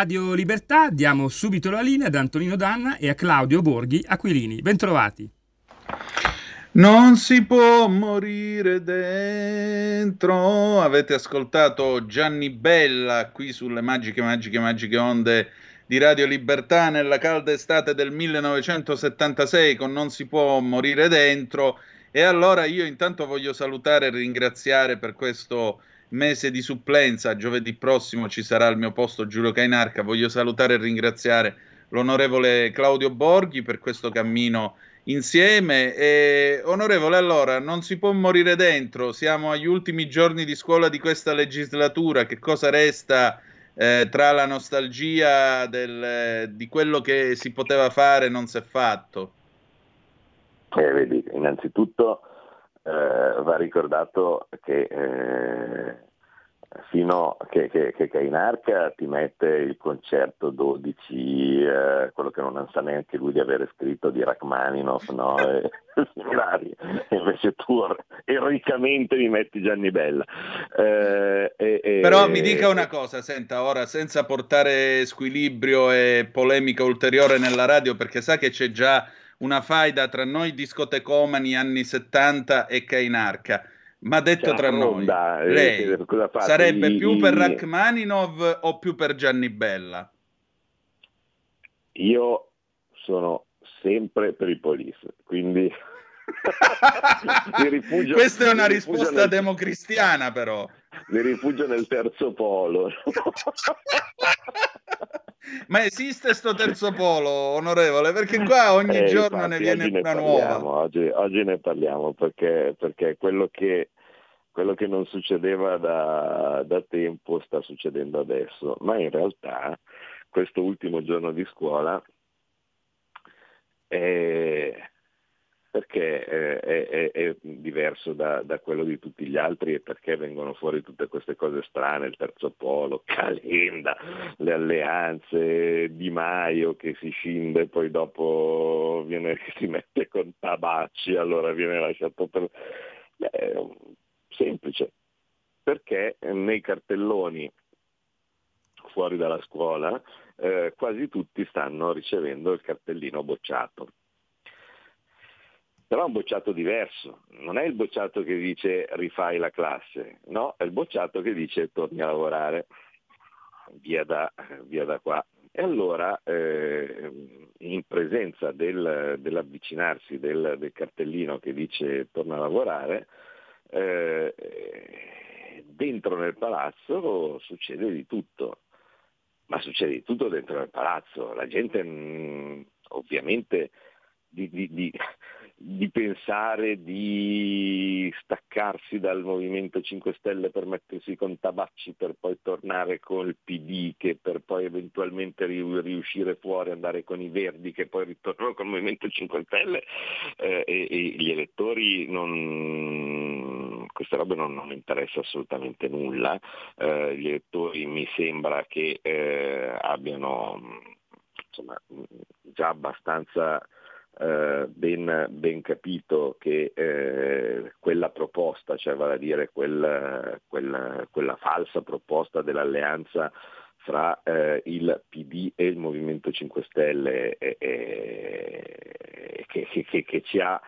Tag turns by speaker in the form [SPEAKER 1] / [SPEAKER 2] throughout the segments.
[SPEAKER 1] Radio Libertà diamo subito la linea ad Antonino Danna e a Claudio Borghi Aquilini. Bentrovati.
[SPEAKER 2] Non si può morire dentro. Avete ascoltato Gianni Bella qui sulle magiche, magiche, magiche onde di Radio Libertà nella calda estate del 1976 con Non si può morire dentro. E allora io intanto voglio salutare e ringraziare per questo mese di supplenza. Giovedì prossimo ci sarà al mio posto Giulio Cainarca. Voglio salutare e ringraziare l'onorevole Claudio Borghi per questo cammino insieme. E, onorevole, allora, non si può morire dentro. Siamo agli ultimi giorni di scuola di questa legislatura. Che cosa resta? Eh, tra la nostalgia del, di quello che si poteva fare e non si è fatto?
[SPEAKER 3] Eh, vedi, innanzitutto eh, va ricordato che eh, fino che, che, che Kainarca ti mette il concerto 12, eh, quello che non sa neanche lui di avere scritto di Rachmaninoff, no? e, invece tu eroicamente mi metti Gianni Bella.
[SPEAKER 2] Eh, e, Però mi dica una cosa, senta, ora senza portare squilibrio e polemica ulteriore nella radio, perché sa che c'è già una faida tra noi discotecomani anni 70 e Kainarca. Ma detto tra noi, lei sarebbe più per Rachmaninov o più per Gianni Bella?
[SPEAKER 3] Io sono sempre per i police, quindi...
[SPEAKER 2] rifugio, Questa è una risposta nel... democristiana però.
[SPEAKER 3] Mi rifugio nel terzo polo.
[SPEAKER 2] Ma esiste questo terzo polo, onorevole? Perché qua ogni eh, giorno infatti, ne viene una
[SPEAKER 3] ne
[SPEAKER 2] nuova.
[SPEAKER 3] Oggi, oggi, ne parliamo perché, perché quello, che, quello, che, non succedeva da, da tempo sta succedendo adesso. Ma in realtà questo ultimo giorno di scuola è, perché eh, è, è, è diverso da, da, quello di tutti gli altri e perché vengono fuori tutte queste cose strane, il terzo polo, Calenda, le alleanze, Di Maio che si scinde, poi dopo viene, si mette con Tabacci, allora viene lasciato per... È semplice, perché nei cartelloni fuori dalla scuola eh, quasi tutti stanno ricevendo il cartellino bocciato però è un bocciato diverso, non è il bocciato che dice rifai la classe, no, è il bocciato che dice torni a lavorare, via da, via da qua. E allora eh, in presenza del, dell'avvicinarsi del, del, cartellino che dice torna a lavorare, eh, dentro nel palazzo succede di tutto, ma succede di tutto dentro nel palazzo, la gente mh, mm, ovviamente di, di, di di pensare di staccarsi dal Movimento 5 Stelle per mettersi con Tabacci per poi tornare col PD che per poi eventualmente riuscire fuori, andare con i Verdi che poi ritornano col Movimento 5 Stelle eh, e, e, gli elettori non, queste robe non, non interessa assolutamente nulla, eh, gli elettori mi sembra che eh, abbiano insomma, già abbastanza eh, ben, ben, capito che eh, quella proposta, cioè vale a dire quel, quel, quella falsa proposta dell'alleanza fra eh, il PD e il Movimento 5 Stelle che, che, che, ci ha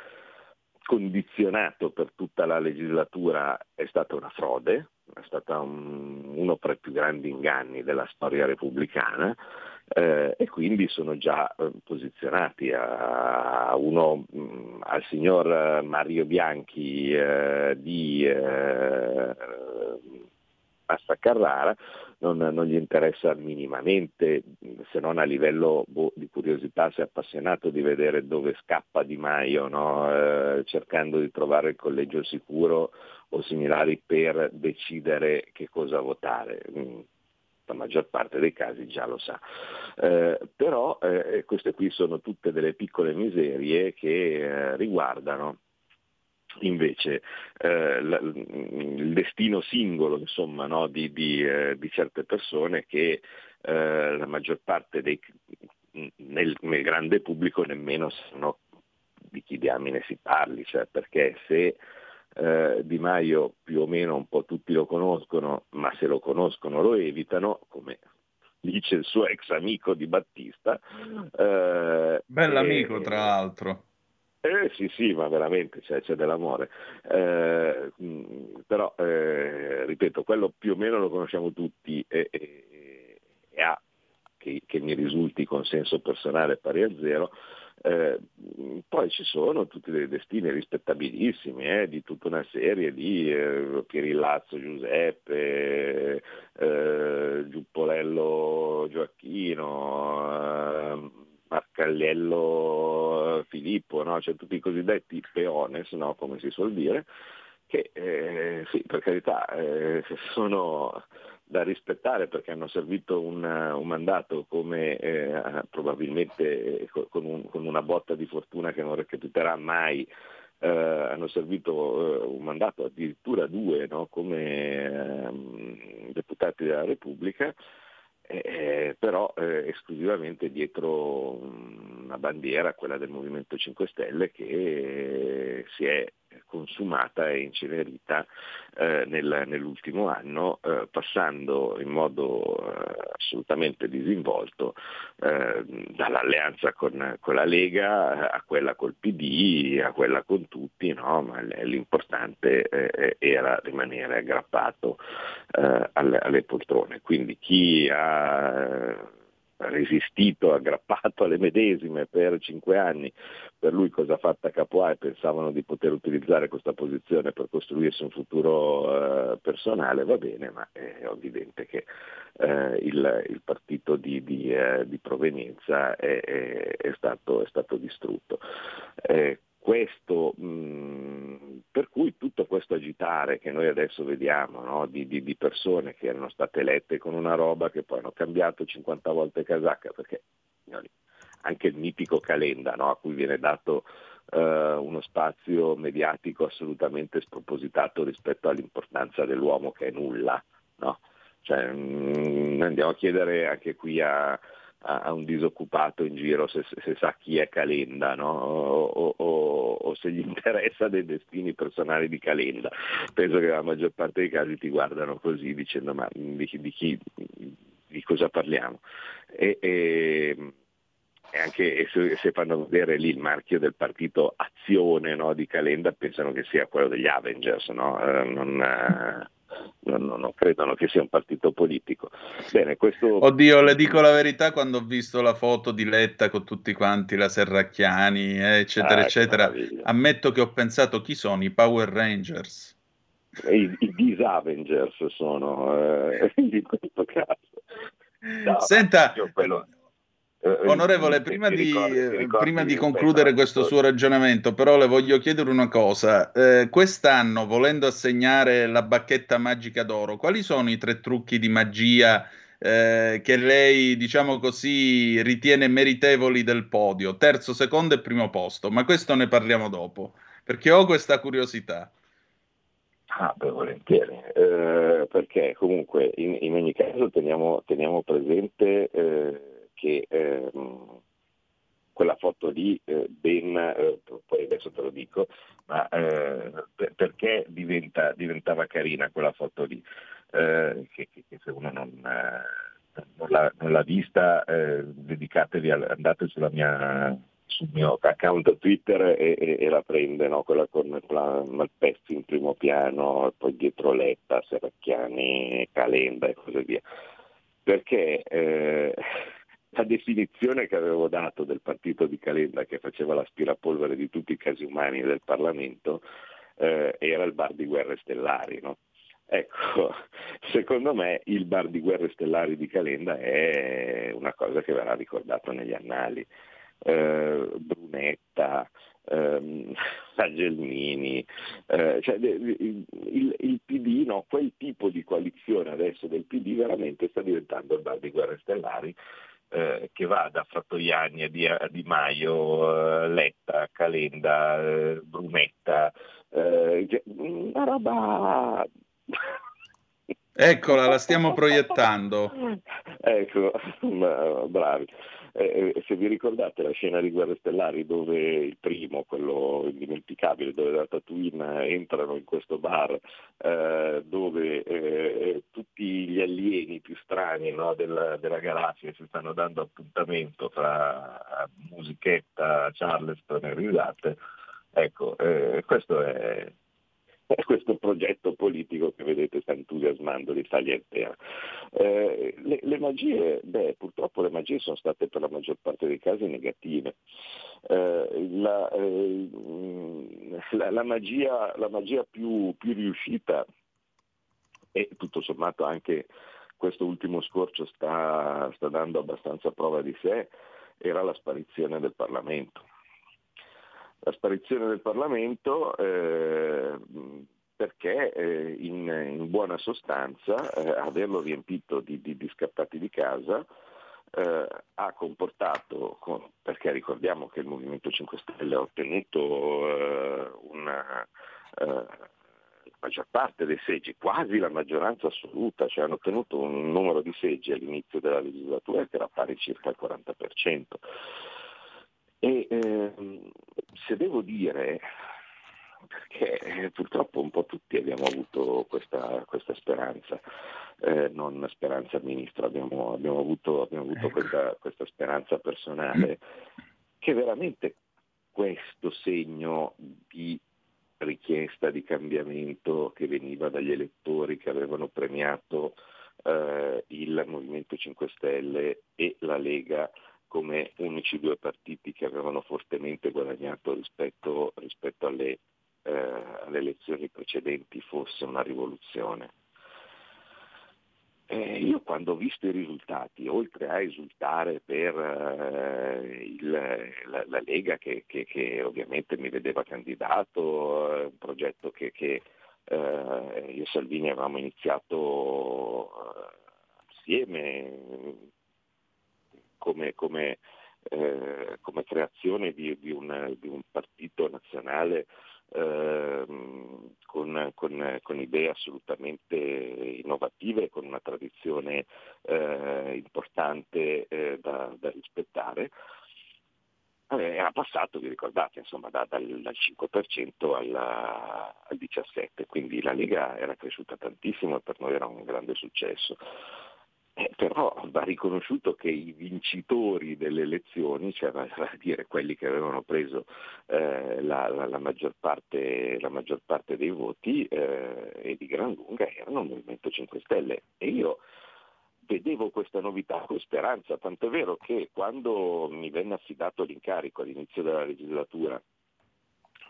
[SPEAKER 3] condizionato per tutta la legislatura è stata una frode, è stata un, uno tra i più grandi inganni della storia repubblicana eh, e quindi sono già eh, posizionati a uno, mm, al signor Mario Bianchi eh, di Massa eh, Carrara non, non, gli interessa minimamente, se non a livello boh, di curiosità, si è appassionato di vedere dove scappa Di Maio, no? eh, cercando di trovare il collegio sicuro o similari per decidere che cosa votare. La maggior parte dei casi già lo sa. Eh, però eh, queste qui sono tutte delle piccole miserie che eh, riguardano invece eh, il destino singolo insomma, no, di, di, eh, di, certe persone che eh, la maggior parte dei, nel, nel, grande pubblico nemmeno sanno di chi diamine si parli, cioè perché se eh, Di Maio più o meno un po' tutti lo conoscono, ma se lo conoscono lo evitano, come dice il suo ex amico di Battista.
[SPEAKER 2] Eh, Bell'amico tra l'altro.
[SPEAKER 3] Eh, sì, sì, ma veramente c'è, c'è dell'amore. Eh, però, eh, ripeto, quello più o meno lo conosciamo tutti e, e, e ha, che, che, mi risulti consenso personale pari a zero. Eh, poi ci sono tutti dei destini rispettabilissimi eh, di tutta una serie di eh, Pirillazzo Giuseppe, eh, Giuppolello Gioacchino, Marcagliello Filippo, no? cioè tutti i cosiddetti peones, no? come si suol dire, che eh, sì, per carità eh, sono da rispettare perché hanno servito un, un mandato come eh, probabilmente con, un, con, una botta di fortuna che non recapiterà mai, eh, hanno servito eh, un mandato addirittura due no? come ehm, deputati della Repubblica eh, però eh, esclusivamente dietro una bandiera, quella del Movimento 5 Stelle, che eh, si è consumata e incenerita eh, nel, nell'ultimo anno, eh, passando in modo eh, assolutamente disinvolto eh, dall'alleanza con, con, la Lega a quella col PD, a quella con tutti, no? ma l'importante eh, era rimanere aggrappato eh, alle, alle poltrone. Quindi chi ha resistito, aggrappato alle medesime per cinque anni, per lui cosa fatta capo A e pensavano di poter utilizzare questa posizione per costruirsi un futuro eh, personale, va bene, ma è evidente che eh, il, il, partito di, di, eh, di provenienza è, è, è, stato, è, stato, distrutto. Eh, questo, mh, mm, per cui tutto questo agitare che noi adesso vediamo no? di, di, di, persone che erano state elette con una roba che poi hanno cambiato 50 volte casacca, perché anche il mitico Calenda no? a cui viene dato uh, uno spazio mediatico assolutamente spropositato rispetto all'importanza dell'uomo che è nulla. No? Cioè, mh, mm, andiamo a chiedere anche qui a, a, un disoccupato in giro se, se sa chi è Calenda no? o, o, o, se gli interessa dei destini personali di Calenda. Penso che la maggior parte dei casi ti guardano così dicendo ma di, di, chi, di cosa parliamo. E, e, e anche se, fanno vedere lì il marchio del partito Azione no, di Calenda pensano che sia quello degli Avengers. No? Eh, non, non, non, credono che sia un partito politico. Bene, questo...
[SPEAKER 2] Oddio, le dico la verità, quando ho visto la foto di Letta con tutti quanti, la Serracchiani, eh, eccetera, ah, eccetera, ammetto che ho pensato chi sono i Power Rangers.
[SPEAKER 3] I, i Disavengers sono eh, in questo caso.
[SPEAKER 2] No, Senta, quello... Eh, Onorevole, prima, di, ricordi, ricordi prima di, concludere questo suo ragionamento, però le voglio chiedere una cosa. Eh, quest'anno, volendo assegnare la bacchetta magica d'oro, quali sono i tre trucchi di magia eh, che lei, diciamo così, ritiene meritevoli del podio? Terzo, secondo e primo posto, ma questo ne parliamo dopo, perché ho questa curiosità.
[SPEAKER 3] Ah, beh, volentieri, eh, perché comunque in, in, ogni caso teniamo, teniamo presente eh, che ehm, quella foto lì eh, ben, eh, poi adesso te lo dico, ma eh, per, perché diventa, diventava carina quella foto lì? Eh, che, che, che, se uno non, eh, non, l'ha, non l'ha, vista, eh, dedicatevi, andate sulla mia sul mio account Twitter e, e, e la prende, no? quella con Malpezzi in primo piano, poi dietro Letta, Serracchiani, Calenda e così via. Perché eh, la definizione che avevo dato del partito di Calenda che faceva l'aspirapolvere di tutti i casi umani del Parlamento eh, era il bar di guerre stellari. No? Ecco, secondo me il bar di Guerre Stellari di Calenda è una cosa che verrà ricordata negli annali. Eh, Brunetta, ehm, la Gelmini, eh, cioè, il, il, PD, no, quel tipo di coalizione adesso del PD veramente sta diventando il bar di Guerre Stellari eh, che va da Frattoiani a Di, a Di Maio, eh, Letta, Calenda, eh, Brunetta, cioè, una roba
[SPEAKER 2] Eccola, la stiamo proiettando.
[SPEAKER 3] ecco, bravi. Eh, eh, se vi ricordate la scena di Guerre Stellari dove il primo, quello indimenticabile, dove da Tatooine entrano in questo bar eh, dove eh, tutti gli alieni più strani no, della, della, galassia si stanno dando appuntamento tra musichetta, Charleston e risate, ecco, eh, questo è, questo progetto politico che vedete sta entusiasmando l'Italia intera. Eh, le, le, magie, beh, purtroppo le magie sono state per la maggior parte dei casi negative. Eh, la, eh, la, la, magia, la magia più, più riuscita e tutto sommato anche questo ultimo scorcio sta, sta dando abbastanza prova di sé, era la sparizione del Parlamento la sparizione del Parlamento eh, perché eh, in, in, buona sostanza eh, averlo riempito di, di, di, scappati di casa eh, ha comportato, perché ricordiamo che il Movimento 5 Stelle ha ottenuto eh, una la eh, maggior parte dei seggi, quasi la maggioranza assoluta, cioè hanno ottenuto un numero di seggi all'inizio della legislatura che era pari circa al 40%. E ehm, se devo dire, perché purtroppo un po' tutti abbiamo avuto questa, questa speranza, eh, non speranza ministra, abbiamo, abbiamo avuto, abbiamo avuto ecco. questa, questa speranza personale, che veramente questo segno di richiesta di cambiamento che veniva dagli elettori che avevano premiato eh, il Movimento 5 Stelle e la Lega come unici due partiti che avevano fortemente guadagnato rispetto, rispetto alle, eh, alle, elezioni precedenti fosse una rivoluzione. Eh, io quando ho visto i risultati, oltre a esultare per eh, il, la, la, Lega che, che, che, ovviamente mi vedeva candidato, eh, un progetto che, che eh, io e Salvini avevamo iniziato eh, assieme come, come, eh, come creazione di, di, un, di, un, partito nazionale eh, con, con, con, idee assolutamente innovative, con una tradizione eh, importante eh, da, da, rispettare. Eh, era passato, vi ricordate, insomma, da, dal, dal, 5% alla, al 17%, quindi la Lega era cresciuta tantissimo e per noi era un grande successo. Eh, però va riconosciuto che i vincitori delle elezioni, cioè a dire quelli che avevano preso eh, la, la, la, maggior parte, la, maggior parte, dei voti eh, e di gran lunga erano il Movimento 5 Stelle. E io vedevo questa novità con speranza, tant'è vero che quando mi venne affidato l'incarico all'inizio della legislatura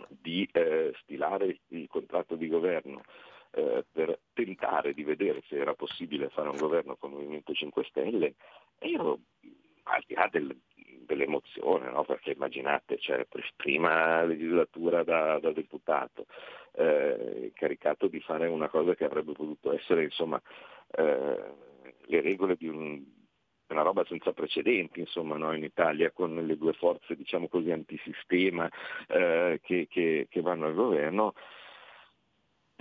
[SPEAKER 3] di eh, stilare il contratto di governo eh, per tentare di vedere se era possibile fare un governo con il Movimento 5 Stelle e io al di là del, dell'emozione, no? perché immaginate, cioè, prima legislatura da, da deputato, eh, caricato di fare una cosa che avrebbe potuto essere insomma, eh, le regole di un, una roba senza precedenti insomma, no? in Italia con le due forze diciamo così antisistema eh, che, che, che vanno al governo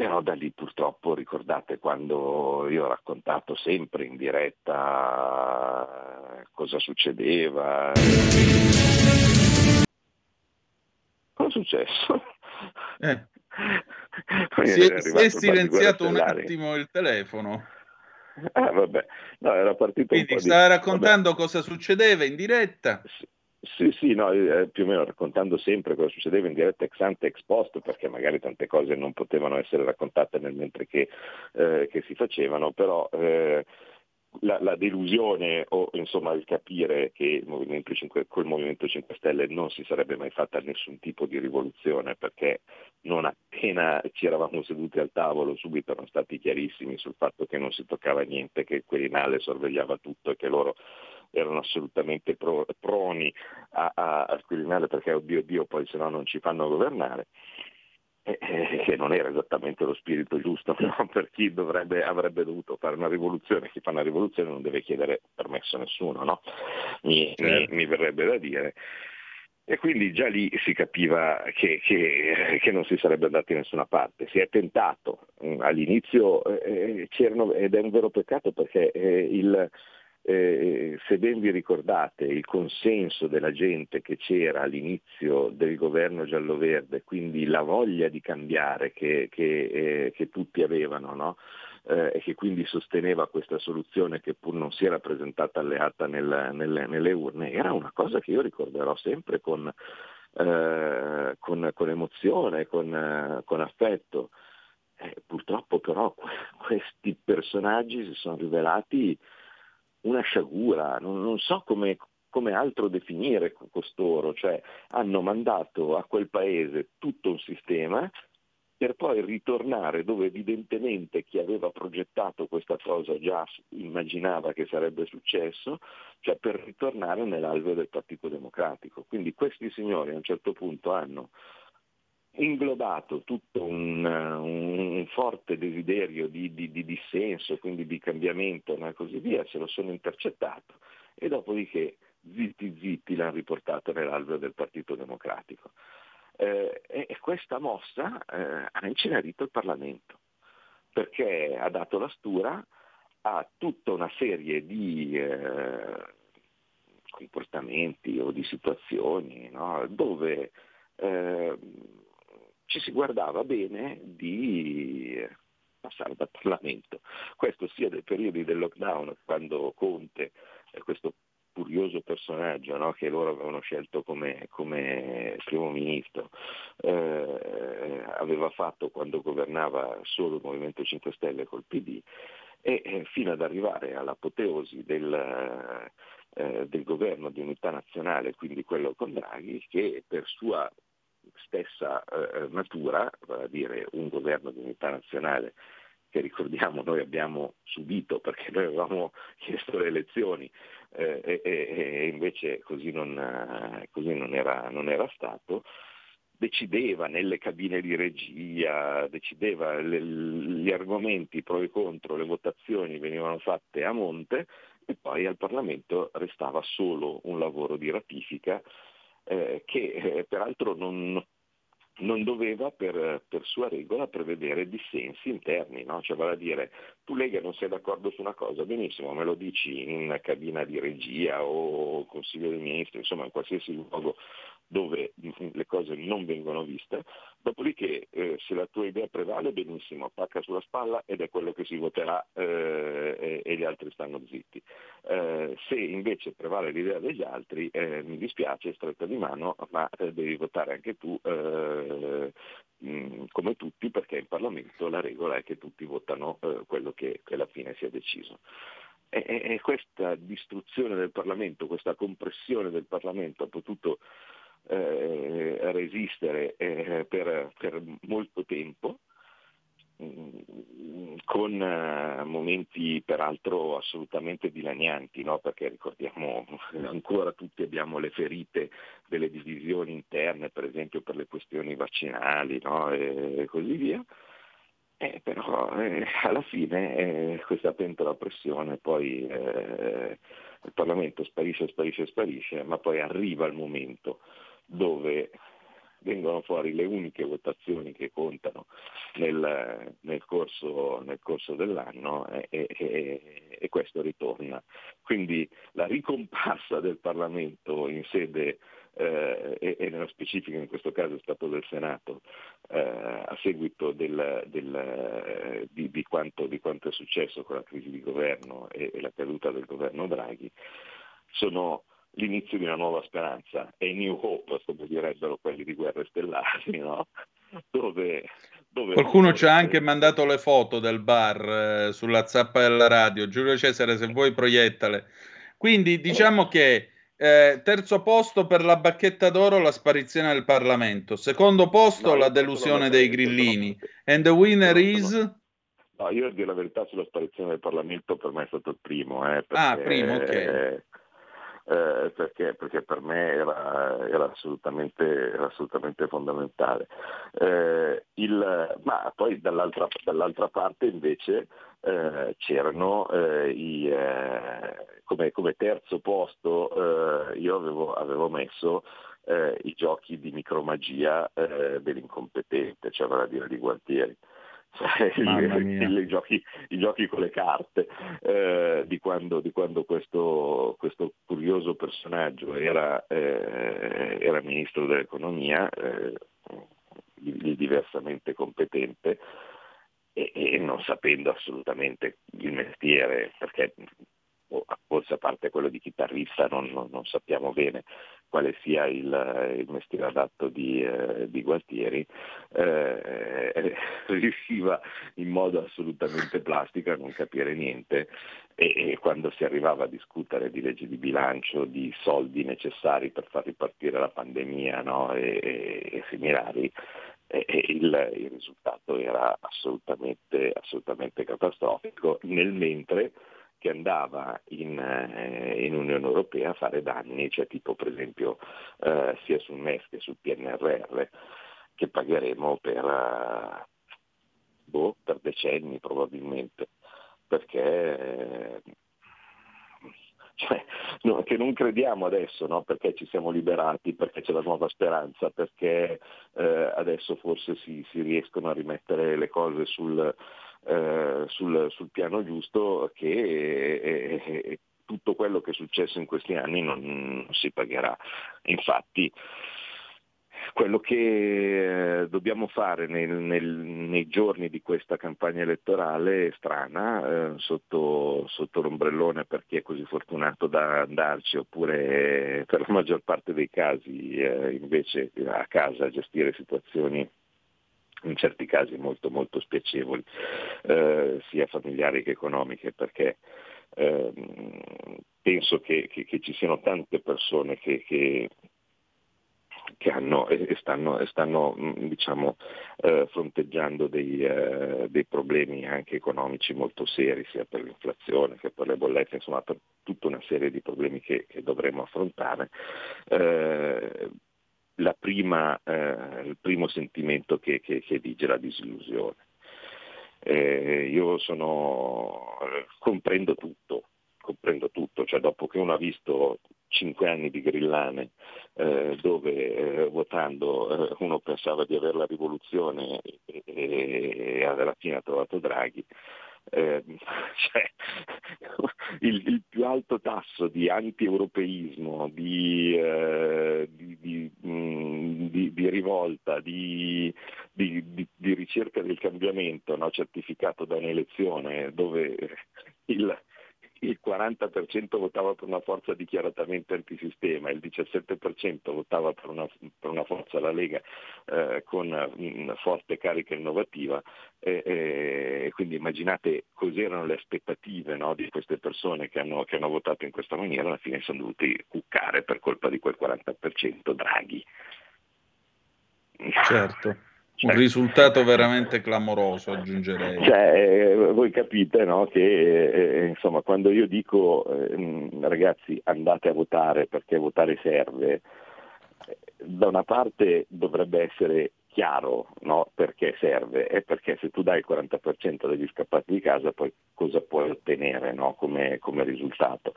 [SPEAKER 3] però da lì purtroppo ricordate quando io ho raccontato sempre in diretta cosa succedeva. Cosa è successo?
[SPEAKER 2] Eh. Si è, si è silenziato un attimo il telefono.
[SPEAKER 3] Ah, vabbè. No, era partito
[SPEAKER 2] Quindi stava di... raccontando vabbè. cosa succedeva in diretta.
[SPEAKER 3] Sì. Sì, sì, no, eh, più o meno raccontando sempre cosa succedeva in diretta ex ante ex post, perché magari tante cose non potevano essere raccontate nel mentre che, eh, che si facevano, però eh, la, la, delusione o insomma il capire che Movimento 5, col Movimento 5 Stelle non si sarebbe mai fatta nessun tipo di rivoluzione perché non appena ci eravamo seduti al tavolo subito erano stati chiarissimi sul fatto che non si toccava niente, che il Quirinale sorvegliava tutto e che loro erano assolutamente pro, proni a, a, al Quirinale perché oddio Dio poi se no non ci fanno governare eh, eh, che non era esattamente lo spirito giusto no? per chi dovrebbe, avrebbe dovuto fare una rivoluzione, chi fa una rivoluzione non deve chiedere permesso a nessuno, no? mi, certo. mi, mi, verrebbe da dire. E quindi già lì si capiva che, che, che, non si sarebbe andati da nessuna parte. Si è tentato, mm, all'inizio eh, c'erano, ed è un vero peccato perché eh, il, eh, se ben vi ricordate il consenso della gente che c'era all'inizio del governo giallo-verde, quindi la voglia di cambiare che, che, eh, che tutti avevano, no? eh, e che quindi sosteneva questa soluzione che pur non si era presentata alleata nel, nelle, nelle, urne, era una cosa che io ricorderò sempre con, eh, con, con emozione, con, eh, con affetto. Eh, purtroppo però questi personaggi si sono rivelati una sciagura, non, non so come, come altro definire costoro, cioè hanno mandato a quel paese tutto un sistema per poi ritornare dove evidentemente chi aveva progettato questa cosa già immaginava che sarebbe successo, cioè per ritornare nell'alveo del Partito Democratico. Quindi questi signori a un certo punto hanno inglobato tutto un, un forte desiderio di, di, di, dissenso, quindi di cambiamento e così via, se lo sono intercettato e dopodiché zitti zitti l'hanno riportato nell'alveo del Partito Democratico. Eh, e questa mossa eh, ha incenerito il Parlamento, perché ha dato la stura a tutta una serie di eh, comportamenti o di situazioni no? dove eh, ci si guardava bene di passare dal Parlamento. Questo sia dai periodi del lockdown, quando Conte, questo curioso personaggio no, che loro avevano scelto come, come primo ministro, eh, aveva fatto quando governava solo il Movimento 5 Stelle col PD, e eh, fino ad arrivare all'apoteosi del, eh, del governo di unità nazionale, quindi quello con Draghi, che per sua stessa eh, natura, vale a dire un governo di unità nazionale che ricordiamo noi abbiamo subito perché noi avevamo chiesto le elezioni eh, e, e, invece così non, eh, così non, era, non era stato, decideva nelle cabine di regia, decideva le, gli argomenti pro e contro, le votazioni venivano fatte a monte e poi al Parlamento restava solo un lavoro di ratifica eh, che eh, peraltro non, non doveva per, per, sua regola prevedere dissensi interni, no? cioè vale a dire tu Lega non sei d'accordo su una cosa, benissimo, me lo dici in cabina di regia o consiglio dei ministri, insomma in qualsiasi luogo dove le cose non vengono viste, dopodiché eh, se la tua idea prevale benissimo, attacca sulla spalla ed è quello che si voterà eh, e, e, gli altri stanno zitti. Eh, se invece prevale l'idea degli altri, eh, mi dispiace, stretta di mano, ma eh, devi votare anche tu eh, mh, come tutti perché in Parlamento la regola è che tutti votano quello che, che alla fine si è deciso. E questa distruzione del Parlamento, questa compressione del Parlamento ha potuto eh, resistere eh, per, per, molto tempo, mm, con eh, momenti peraltro assolutamente dilanianti, no? perché ricordiamo ancora tutti abbiamo le ferite delle divisioni interne, per esempio per le questioni vaccinali no? e così via. Eh, però eh, alla fine eh, questa pentola a pressione poi eh, il Parlamento sparisce, sparisce, sparisce, ma poi arriva il momento dove vengono fuori le uniche votazioni che contano nel, nel, corso, nel corso, dell'anno e, e, e, questo ritorna. Quindi la ricomparsa del Parlamento in sede, eh, e, e, nello specifico in questo caso è stato del Senato, eh, a seguito del, del, di, di, quanto, di, quanto, è successo con la crisi di governo e la caduta del governo Draghi, sono l'inizio di una nuova speranza, e New Hope, come direbbero quelli di Guerre Stellari, no? dove
[SPEAKER 2] Dove Qualcuno ci ha anche mandato le foto del bar eh, sulla zappa della radio. Giulio Cesare, se vuoi proiettale. Quindi diciamo che eh, terzo posto per la bacchetta d'oro la sparizione del Parlamento. Secondo posto no, la delusione dei grillini. And the winner is...
[SPEAKER 3] No, io a dire la verità sulla sparizione del Parlamento per me è stato il primo. Eh, perché,
[SPEAKER 2] ah, primo, ok
[SPEAKER 3] eh, perché, perché, per me era, era, assolutamente, era assolutamente, fondamentale. Eh, il, ma poi dall'altra, dall'altra parte invece eh, c'erano eh, i, eh, come, come, terzo posto eh, io avevo, avevo messo i giochi di micromagia dell'incompetente, cioè vale a dire di Gualtieri cioè, i, giochi, i, giochi, con le carte. Eh, di quando, di quando questo, questo, curioso personaggio era, eh, era ministro dell'economia, eh, diversamente competente e, e, non sapendo assolutamente il mestiere, perché forse a parte quello di chitarrista non, non, non sappiamo bene quale sia il, il mestiere adatto di, eh, di Gualtieri, eh, riusciva in modo assolutamente plastico a non capire niente e, e, quando si arrivava a discutere di legge di bilancio, di soldi necessari per far ripartire la pandemia no? e, e, similari, il, il, risultato era assolutamente, assolutamente catastrofico, nel mentre che andava in, eh, in, Unione Europea a fare danni, cioè tipo per esempio eh, sia sul MES che sul PNRR, che pagheremo per, uh, boh, per decenni probabilmente, perché cioè, no, che non crediamo adesso, no? perché ci siamo liberati, perché c'è la nuova speranza, perché eh, adesso forse si, si, riescono a rimettere le cose sul, eh, sul, sul, piano giusto che eh, eh, tutto quello che è successo in questi anni non, non si pagherà. Infatti quello che eh, dobbiamo fare nel, nel, nei giorni di questa campagna elettorale strana, eh, sotto, sotto, l'ombrellone per chi è così fortunato da andarci, oppure per la maggior parte dei casi eh, invece a casa a gestire situazioni in certi casi molto molto spiacevoli, eh, sia familiari che economiche, perché eh, penso che, che, che, ci siano tante persone che, che hanno e stanno, stanno diciamo, eh, fronteggiando dei, eh, dei, problemi anche economici molto seri, sia per l'inflazione che per le bollette, insomma per tutta una serie di problemi che, che dovremo affrontare. Eh, prima, eh, il primo sentimento che, che, che vige la disillusione. Eh, io sono, comprendo tutto, comprendo tutto, cioè dopo che uno ha visto cinque anni di grillane eh, dove eh, votando eh, uno pensava di avere la rivoluzione e, e, e alla fine ha trovato Draghi, eh, cioè, il, il, più alto tasso di anti-europeismo, di, eh, di, di, mh, mm, di, rivolta, di, ricerca del cambiamento no? certificato da un'elezione dove il, il 40% votava per una forza dichiaratamente antisistema, il 17% votava per una, per una forza la Lega eh, con una forte carica innovativa e, e quindi immaginate cos'erano le aspettative no, di queste persone che hanno, che hanno, votato in questa maniera, alla fine sono dovuti cuccare per colpa di quel 40% Draghi.
[SPEAKER 2] Certo un risultato veramente clamoroso, aggiungerei.
[SPEAKER 3] Cioè, eh, voi capite no, che eh, insomma, quando io dico eh, ragazzi andate a votare perché votare serve, da una parte dovrebbe essere chiaro no, perché serve, è perché se tu dai il 40% degli scappati di casa poi cosa puoi ottenere no, come, come, risultato.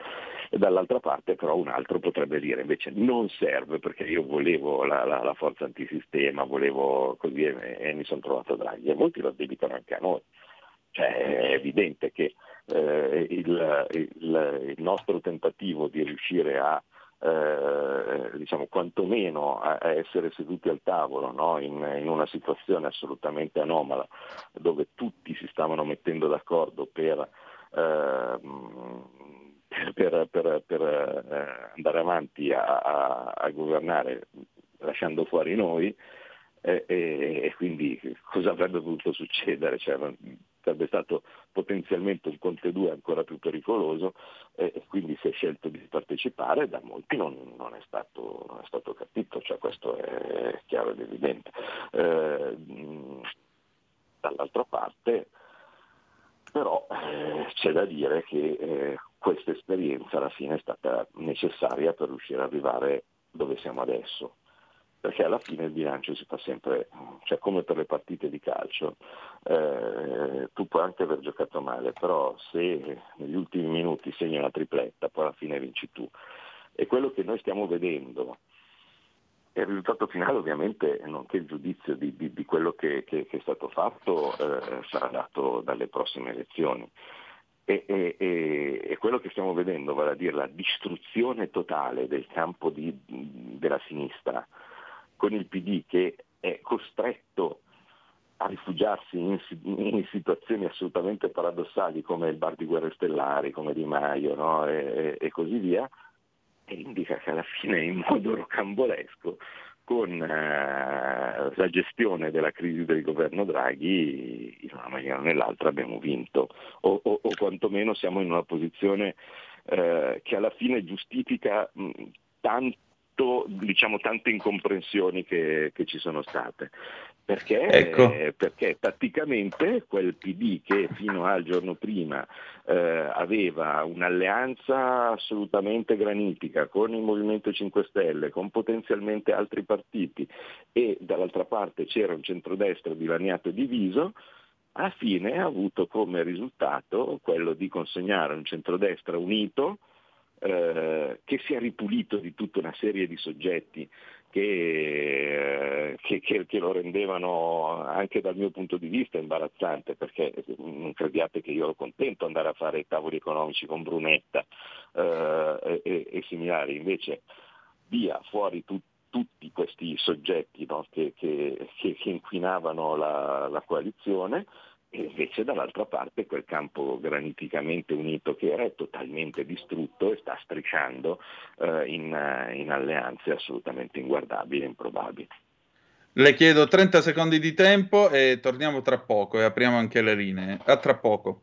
[SPEAKER 3] E dall'altra parte però un altro potrebbe dire invece non serve perché io volevo la, la, la forza antisistema, volevo così e, e mi sono trovato Draghi e molti lo addebitano anche a noi. Cioè, è evidente che eh, il, il, il nostro tentativo di riuscire a eh, diciamo quantomeno a, a, essere seduti al tavolo no? in, in, una situazione assolutamente anomala dove tutti si stavano mettendo d'accordo per, eh, per, per, per eh, andare avanti a, a, a, governare lasciando fuori noi, e, e, e quindi cosa avrebbe potuto succedere? Cioè, sarebbe stato potenzialmente un Conte 2 ancora più pericoloso e, e quindi si è scelto di partecipare, da molti non, non, è, stato, non è, stato, capito, cioè, questo è chiaro ed evidente. Eh, dall'altra parte però eh, c'è da dire che eh, questa esperienza alla fine è stata necessaria per riuscire ad arrivare dove siamo adesso perché alla fine il bilancio si fa sempre, cioè come per le partite di calcio, eh, tu puoi anche aver giocato male, però se negli ultimi minuti segni una tripletta, poi alla fine vinci tu. E quello che noi stiamo vedendo, e il risultato finale ovviamente, nonché il giudizio di, di, di quello che, che, che, è stato fatto, eh, sarà dato dalle prossime elezioni. E, e, e, quello che stiamo vedendo, vale a dire la distruzione totale del campo di, della sinistra, con il PD che è costretto a rifugiarsi in, in, situazioni assolutamente paradossali come il bar di guerre stellari, come Di Maio no? e, e, così via, e indica che alla fine in modo rocambolesco con eh, la gestione della crisi del governo Draghi in una maniera o nell'altra abbiamo vinto o, o, o quantomeno siamo in una posizione eh, che alla fine giustifica mh, tanto tutto, diciamo, tante incomprensioni che, che, ci sono state. Perché, ecco. perché tatticamente quel PD che fino al giorno prima eh, aveva un'alleanza assolutamente granitica con il Movimento 5 Stelle, con potenzialmente altri partiti e dall'altra parte c'era un centrodestra dilaniato e diviso, alla fine ha avuto come risultato quello di consegnare un centrodestra unito, eh, che è ripulito di tutta una serie di soggetti che, eh, che, che, che, lo rendevano anche dal mio punto di vista imbarazzante, perché non crediate che io ero contento andare a fare tavoli economici con Brunetta eh, e, e, similari, invece via fuori tutti tutti questi soggetti no, che, inquinavano la, la coalizione e invece dall'altra parte quel campo graniticamente unito che era è totalmente distrutto e sta strisciando eh, in, eh, in alleanze assolutamente inguardabili e improbabili.
[SPEAKER 2] Le chiedo 30 secondi di tempo e torniamo tra poco e apriamo anche le linee. A tra poco.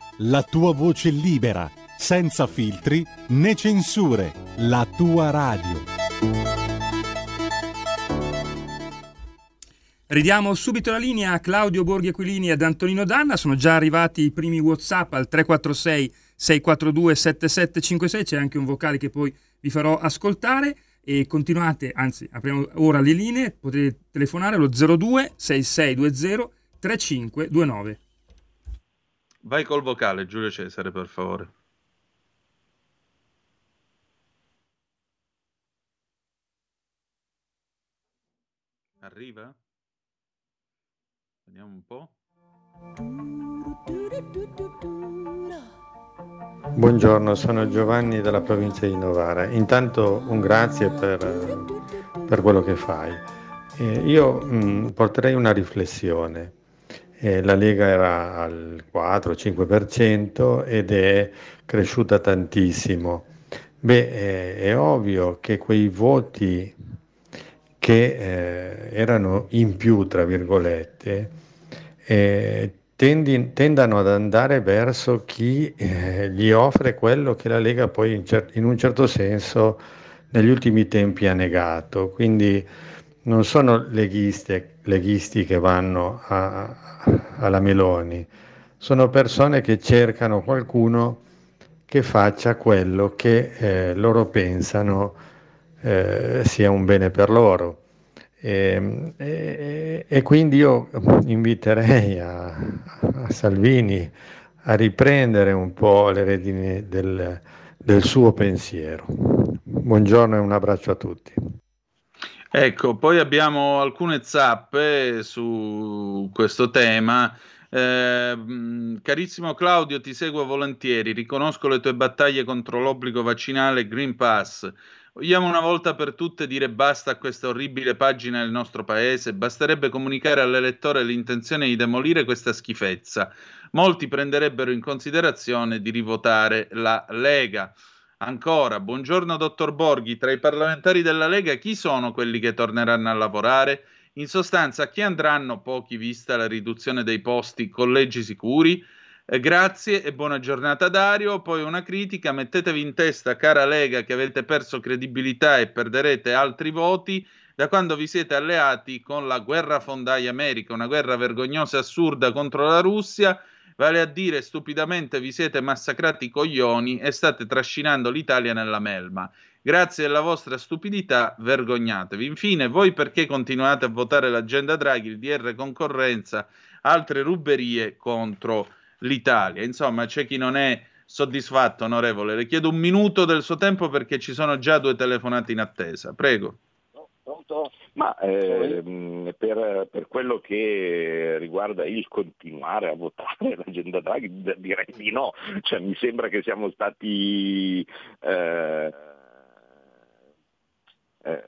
[SPEAKER 4] la tua voce libera, senza filtri né censure, la tua radio.
[SPEAKER 1] Ridiamo subito la linea a Claudio Borghi Aquilini e ad Antonino Danna, sono già arrivati i primi Whatsapp al 346 642 7756, c'è anche un vocale che poi vi farò ascoltare. E continuate, anzi apriamo ora le linee, potete telefonare allo 02 6620 3529.
[SPEAKER 2] Vai col vocale, Giulio Cesare, per favore. Arriva? Vediamo un po'.
[SPEAKER 5] Buongiorno, sono Giovanni dalla provincia di Novara. Intanto un grazie per, per quello che fai. Eh, io mh, mm, porterei una riflessione eh, la Lega era al 4-5% ed è cresciuta tantissimo. Beh, eh, è ovvio che quei voti che eh, erano in più, tra virgolette, eh, tendi, tendano ad andare verso chi eh, gli offre quello che la Lega poi in, cer- in un certo senso negli ultimi tempi ha negato. Quindi non sono leghisti, leghisti che vanno a, alla Meloni, sono persone che cercano qualcuno che faccia quello che eh, loro pensano eh, sia un bene per loro. E, e, e quindi io inviterei a, a, Salvini a riprendere un po' le redini del, del suo pensiero. Buongiorno e un abbraccio a tutti.
[SPEAKER 2] Ecco, poi abbiamo alcune zappe su questo tema. Eh, carissimo Claudio, ti seguo volentieri, riconosco le tue battaglie contro l'obbligo vaccinale Green Pass. Vogliamo una volta per tutte dire basta a questa orribile pagina del nostro paese? Basterebbe comunicare all'elettore l'intenzione di demolire questa schifezza. Molti prenderebbero in considerazione di rivotare la Lega. Ancora, buongiorno dottor Borghi, tra i parlamentari della Lega chi sono quelli che torneranno a lavorare? In sostanza, a chi andranno pochi vista la riduzione dei posti collegi sicuri? Eh, grazie e buona giornata Dario. Poi una critica, mettetevi in testa, cara Lega, che avete perso credibilità e perderete altri voti da quando vi siete alleati con la guerra fondai America, una guerra vergognosa e assurda contro la Russia Vale a dire, stupidamente vi siete massacrati i coglioni e state trascinando l'Italia nella melma. Grazie alla vostra stupidità, vergognatevi. Infine, voi perché continuate a votare l'agenda Draghi, il DR concorrenza, altre ruberie contro l'Italia? Insomma, c'è chi non è soddisfatto, onorevole. Le chiedo un minuto del suo tempo perché ci sono già due telefonate in attesa. Prego.
[SPEAKER 3] Pronto? Ma eh, per, per, quello che riguarda il continuare a votare l'agenda Draghi, direi di no. Cioè, mi sembra che siamo stati eh, eh,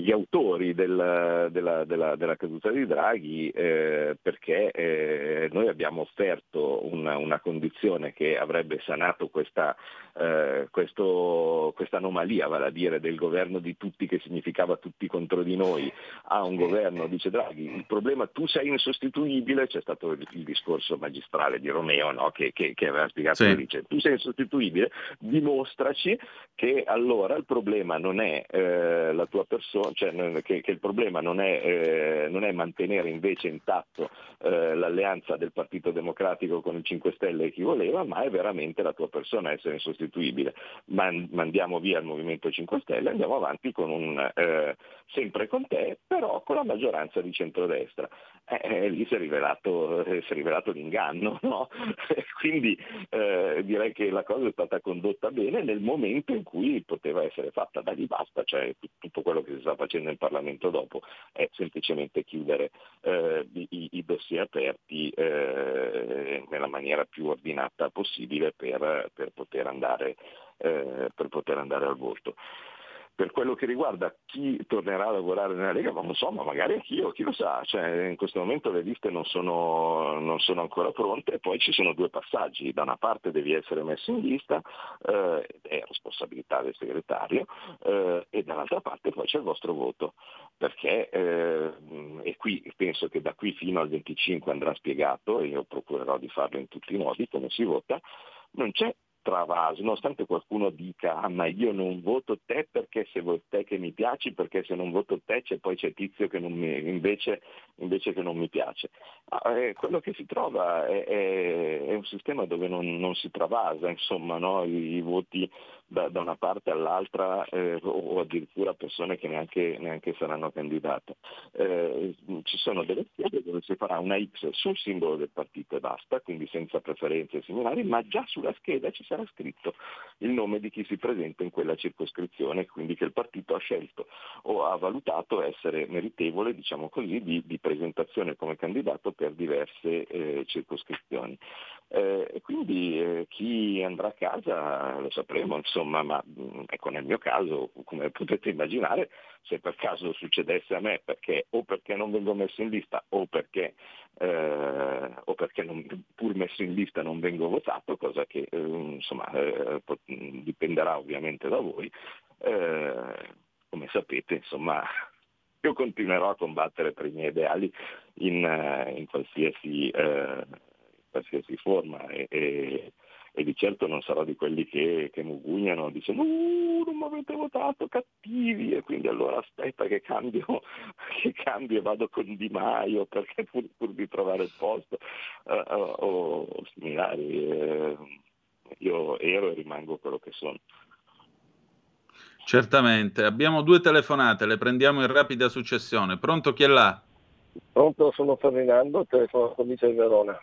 [SPEAKER 3] gli autori del, della, della, della, caduta di Draghi eh, perché eh, noi abbiamo offerto una, una, condizione che avrebbe sanato questa, eh, questa anomalia, vale a dire del governo di tutti che significava tutti contro di noi, a un governo, dice Draghi, il problema tu sei insostituibile, c'è stato il, il discorso magistrale di Romeo no? che, che, che, aveva spiegato, sì. dice tu sei insostituibile, dimostraci che allora il problema non è eh, la tua persona, cioè, che, che, il problema non è, eh, non è, mantenere invece intatto eh, l'alleanza del Partito Democratico con il 5 Stelle e chi voleva, ma è veramente la tua persona essere insostituibile. Man, mandiamo via il Movimento 5 Stelle e andiamo avanti con un, eh, sempre con te, però con la maggioranza di centrodestra. Eh, eh, lì si è rivelato, si è rivelato l'inganno, no? quindi eh, direi che la cosa è stata condotta bene nel momento in cui poteva essere fatta. Da lì basta, cioè tutto quello che si sta facendo in Parlamento dopo è semplicemente chiudere eh, i, i, dossier aperti eh, nella maniera più ordinata possibile per, per, poter, andare, eh, per poter andare al voto. Per quello che riguarda chi tornerà a lavorare nella Lega, non so, ma magari anch'io, chi lo sa, cioè, in questo momento le liste non sono, non sono, ancora pronte e poi ci sono due passaggi, da una parte devi essere messo in lista, eh, è responsabilità del segretario, eh, e dall'altra parte poi c'è il vostro voto, perché, eh, e qui penso che da qui fino al 25 andrà spiegato, e io procurerò di farlo in tutti i modi, come si vota, non c'è travaso, nonostante qualcuno dica ah, ma io non voto te perché se voto te che mi piaci, perché se non voto te c'è poi c'è tizio che mi, invece, invece, che non mi piace. Ah, eh, quello che si trova è, è, è un sistema dove non, non si travasa insomma, no? I, I, voti da, da, una parte all'altra eh, o addirittura persone che neanche, neanche saranno candidate. Eh, ci sono delle schede dove si farà una X sul simbolo del partito e basta, quindi senza preferenze similari, ma già sulla scheda ci sarà scritto il nome di chi si presenta in quella circoscrizione, quindi che il partito ha scelto o ha valutato essere meritevole, diciamo così, di, di presentazione come candidato per diverse eh, circoscrizioni. Eh, quindi eh, chi andrà a casa lo sapremo, insomma, ma mm, ecco, nel mio caso, come potete immaginare, se per caso succedesse a me, perché, o perché non vengo messo in lista o perché, eh, o perché non, pur messo in lista non vengo votato, cosa che eh, insomma, eh, dipenderà ovviamente da voi, eh, come sapete, insomma, io continuerò a combattere per i miei ideali in, in qualsiasi qualsiasi forma e, e, e, di certo non sarò di quelli che, che mugugnano dicendo uh, non mi avete votato cattivi e quindi allora aspetta che cambio, che cambio e vado con Di Maio perché pur, pur di trovare il posto uh, uh, o similari uh, io ero e rimango quello che sono.
[SPEAKER 2] Certamente, abbiamo due telefonate, le prendiamo in rapida successione. Pronto chi è là?
[SPEAKER 6] Pronto, sono Ferdinando, telefono provincia di Verona.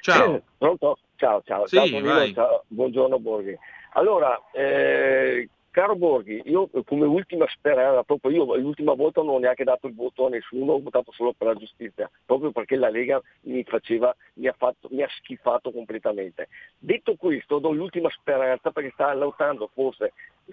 [SPEAKER 2] Ciao.
[SPEAKER 6] Pronto? Ciao, ciao.
[SPEAKER 2] Sì,
[SPEAKER 6] ciao, ciao, buongiorno Borghi. Allora, eh, Caro Borghi, io come ultima speranza, proprio io l'ultima volta non ho neanche dato il voto a nessuno, ho votato solo per la giustizia, proprio perché la Lega mi, faceva, mi, ha, fatto, mi ha schifato completamente. Detto questo, do l'ultima speranza perché sta lottando forse,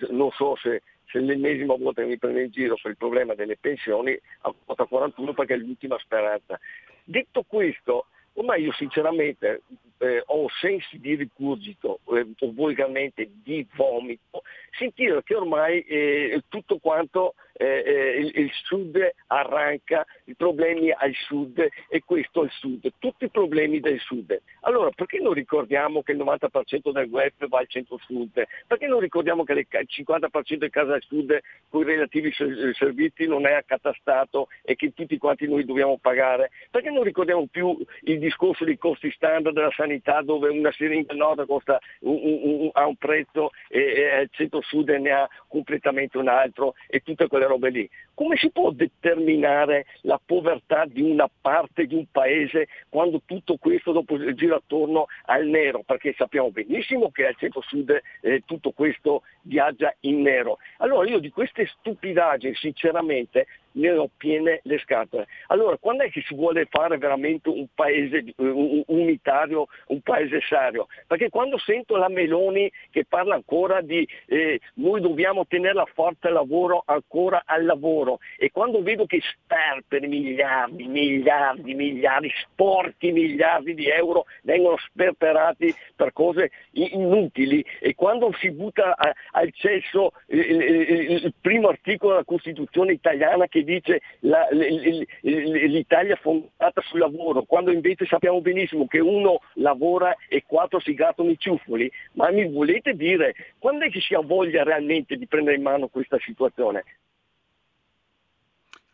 [SPEAKER 6] non so se, se l'ennesima volta che mi prende in giro per il problema delle pensioni, a quota 41 perché è l'ultima speranza. Detto questo, ormai io sinceramente eh, ho sensi di ricurgito eh, o volgarmente di vomito, sentire che ormai eh, tutto quanto eh, eh, il, il, sud arranca, i problemi al sud e questo al sud, tutti i problemi del sud. Allora perché non ricordiamo che il 90% del web va al centro-sud? Perché non ricordiamo che il 50% di casa al sud con i relativi servizi non è accatastato e che tutti quanti noi dobbiamo pagare? Perché non ricordiamo più il discorso dei costi standard della sanità dove una siringa nord costa un, un, un, ha un prezzo e, e il centro-sud ne ha completamente un altro e tutte quelle robe lì. Come si può determinare la povertà di una parte di un paese quando tutto questo dopo gira attorno al nero? Perché sappiamo benissimo che al centro-sud eh, tutto questo viaggia in nero. Allora io di queste stupidaggini sinceramente ne ho piene le scatole. Allora, quando è che si vuole fare veramente un paese uh, unitario, un paese serio? Perché quando sento la Meloni che parla ancora di eh, noi dobbiamo tenere la forza lavoro ancora al lavoro e quando vedo che sperperi miliardi, miliardi, miliardi, sporchi miliardi di euro vengono sperperati per cose inutili e quando si butta a, al cesso il, il, il primo articolo della Costituzione italiana che dice la, l'Italia fondata sul lavoro, quando invece sappiamo benissimo che uno lavora e quattro si grattano i ciuffoli, ma mi volete dire quando è che si ha voglia realmente di prendere in mano questa situazione?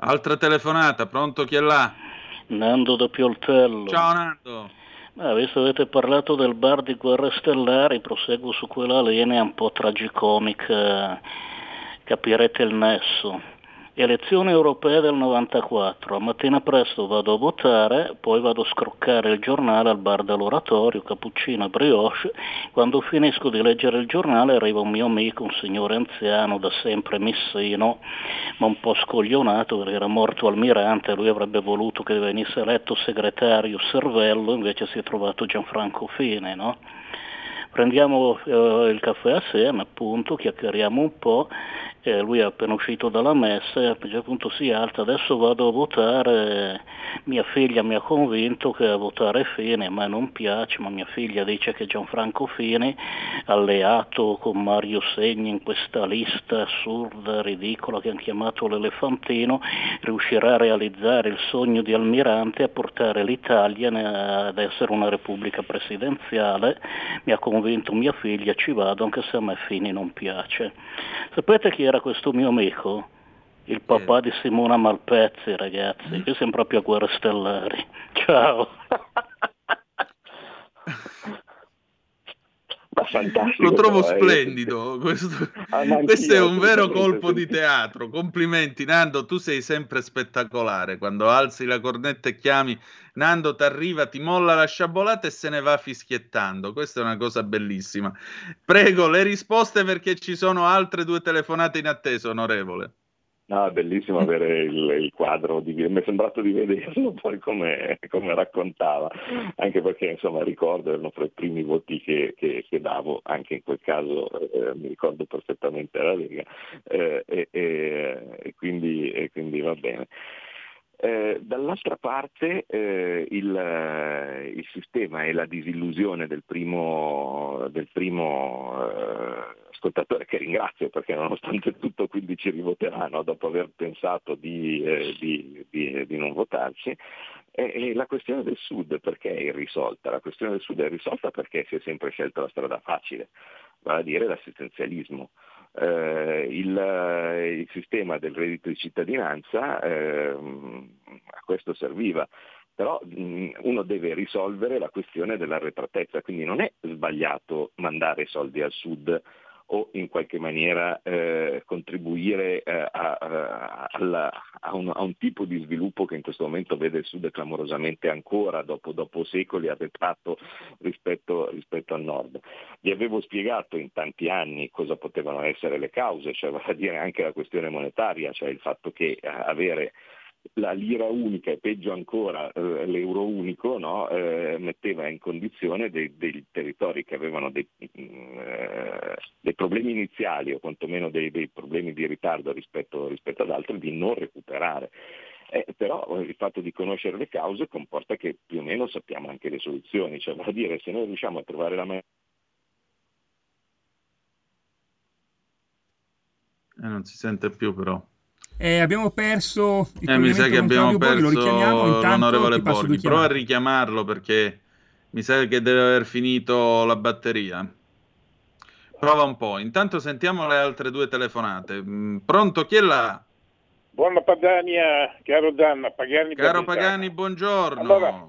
[SPEAKER 2] Altra telefonata, pronto chi è là?
[SPEAKER 7] Nando da Pioltello.
[SPEAKER 2] Ciao Nando.
[SPEAKER 7] Ma visto che avete parlato del bar di Guerre Stellari, proseguo su quella linea un po' tragicomica, capirete il nesso. Elezioni europee del 94, a mattina presto vado a votare, poi vado a scroccare il giornale al bar dell'oratorio, cappuccino e brioche, quando finisco di leggere il giornale arriva un mio amico, un signore anziano, da sempre missino, ma un po' scoglionato perché era morto almirante, lui avrebbe voluto che venisse eletto segretario Servello, invece si è trovato Gianfranco Fine, no? prendiamo eh, il caffè assieme, appunto, chiacchieriamo un po' eh, lui è appena uscito dalla messa e a un certo punto si alza, adesso vado a votare, mia figlia mi ha convinto che a votare Fini, a me non piace, ma mia figlia dice che Gianfranco Fini, alleato con Mario Segni in questa lista assurda, ridicola che hanno chiamato l'elefantino, riuscirà a realizzare il sogno di Almirante a portare l'Italia ad essere una repubblica presidenziale, mi ha convinto mia figlia, ci vado anche se a me Fini non piace. Sapete chi era questo mio amico? Il papà di Simona Malpezzi, ragazzi. Mm. Io siamo proprio a guerre stellari. Ciao.
[SPEAKER 2] Ma fantastico. Lo trovo però, splendido. Eh. Questo, questo, è un vero colpo di teatro. Complimenti, Nando. Tu sei sempre spettacolare. Quando alzi la cornetta e chiami Nando, ti arriva, ti molla la sciabolata e se ne va fischiettando. Questa è una cosa bellissima. Prego, le risposte perché ci sono altre due telefonate in attesa, onorevole.
[SPEAKER 3] No, è bellissimo avere il, il quadro, di, mi è sembrato di vederlo poi come, come raccontava, anche perché insomma ricordo erano fra i primi voti che, che, che davo, anche in quel caso eh, mi ricordo perfettamente la Lega eh, e, e, e, quindi, e, quindi, va bene. Eh, dall'altra parte eh, il, eh, il, sistema e la disillusione del primo, del primo eh, ascoltatore, che ringrazio perché nonostante tutto quindi ci rivoteranno dopo aver pensato di, eh, di, di, di non votarci, e la questione del Sud perché è irrisolta? La questione del Sud è irrisolta perché si è sempre scelta la strada facile, vale a dire l'assistenzialismo eh, il, eh, il, sistema del reddito di cittadinanza eh, a questo serviva. Però mh, uno deve risolvere la questione dell'arretratezza, quindi non è sbagliato mandare soldi al sud o in qualche maniera eh, contribuire eh, a, a, alla, a, un, a, un, tipo di sviluppo che in questo momento vede il Sud clamorosamente ancora dopo, dopo secoli arretrato rispetto, rispetto, al Nord. Vi avevo spiegato in tanti anni cosa potevano essere le cause, cioè vale a dire anche la questione monetaria, cioè il fatto che eh, avere la lira unica e peggio ancora eh, l'euro unico no? eh, metteva in condizione dei, dei, territori che avevano dei, mm, eh, dei, problemi iniziali o quantomeno dei, dei problemi di ritardo rispetto, rispetto, ad altri di non recuperare. Eh, però il fatto di conoscere le cause comporta che più o meno sappiamo anche le soluzioni, cioè vuol dire se noi riusciamo a trovare la maniera
[SPEAKER 2] Eh, non si sente più però.
[SPEAKER 1] Eh, abbiamo perso
[SPEAKER 2] il eh, mi sa che abbiamo perso Borghi, lo richiamiamo, l'onorevole Borghi. Prova a richiamarlo perché mi sa che deve aver finito la batteria. Prova un po'. Intanto sentiamo le altre due telefonate. Mm, pronto, chi è là?
[SPEAKER 8] Buona Padania, caro Danna. Pagani
[SPEAKER 2] caro Pagani, buongiorno.
[SPEAKER 8] Allora,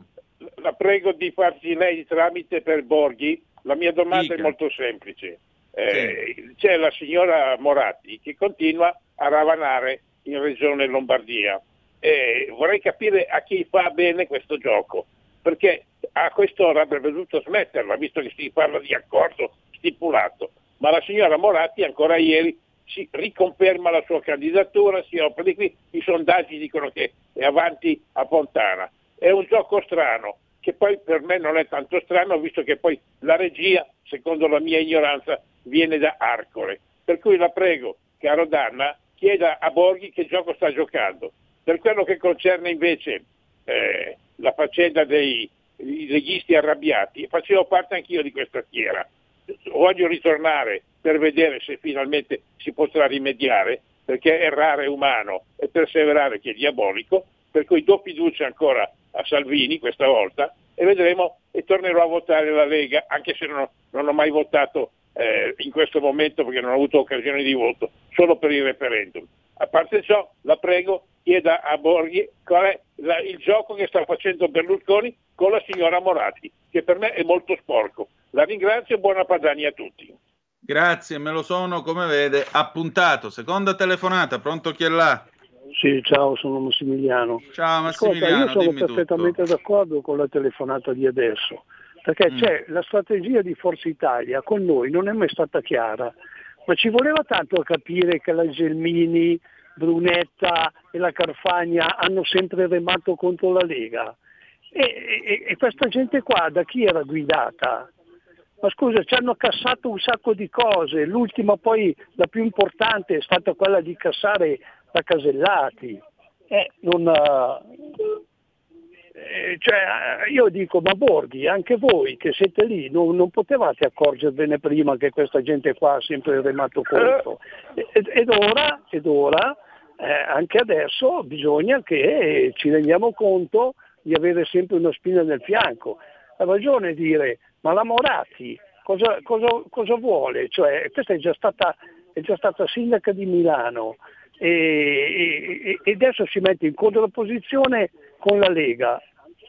[SPEAKER 8] la prego di farsi lei tramite per Borghi. La mia domanda Dica. è molto semplice. Eh, sì. C'è la signora Moratti che continua a ravanare in regione Lombardia. Eh, vorrei capire a chi fa bene questo gioco, perché a quest'ora avrebbe dovuto smetterla, visto che si parla di accordo stipulato. Ma la signora Moratti ancora ieri si riconferma la sua candidatura, si opera di qui, i sondaggi dicono che è avanti a Fontana. È un gioco strano, che poi per me non è tanto strano, visto che poi la regia, secondo la mia ignoranza, viene da Arcore. Per cui la prego, caro Danna, chieda a Borghi che gioco sta giocando. Per quello che concerne invece eh, la faccenda dei leghisti arrabbiati, facevo parte anch'io di questa schiera. Voglio ritornare per vedere se finalmente si potrà rimediare, perché errare è umano e perseverare che è diabolico, per cui do fiducia ancora a Salvini questa volta e vedremo e tornerò a votare la Lega, anche se non, non ho mai votato eh, in questo momento perché non ho avuto occasione di voto, solo per il referendum. A parte ciò, la prego, chieda a Borghi qual è la, il gioco che sta facendo Berlusconi con la signora Moratti, che per me è molto sporco. La ringrazio e buona Padania a tutti.
[SPEAKER 2] Grazie, me lo sono, come vede, appuntato. Seconda telefonata, pronto chi è là?
[SPEAKER 9] Sì, ciao, sono Massimiliano.
[SPEAKER 2] Ciao Massimiliano,
[SPEAKER 9] Ascolta, io sono perfettamente
[SPEAKER 2] tutto.
[SPEAKER 9] d'accordo con la telefonata di adesso perché mm. c'è la strategia di Forza Italia con noi non è mai stata chiara, ma ci voleva tanto capire che la Gelmini, Brunetta e la Carfagna hanno sempre remato contro la Lega. E, e, e questa gente qua da chi era guidata? Ma scusa, ci hanno cassato un sacco di cose, l'ultima poi, la più importante, è stata quella di cassare la Casellati. Eh, non, eh, cioè, io dico, ma Borghi, anche voi che siete lì, non, non potevate accorgervene prima che questa gente qua ha sempre remato contro. Ed, ed ora, ed ora eh, anche adesso bisogna che ci rendiamo conto di avere sempre una spina nel fianco. Ha ragione dire, ma la Moratti cosa, cosa, cosa vuole? Cioè, questa è già, stata, è già stata sindaca di Milano e, e, adesso si mette in contrapposizione con la Lega.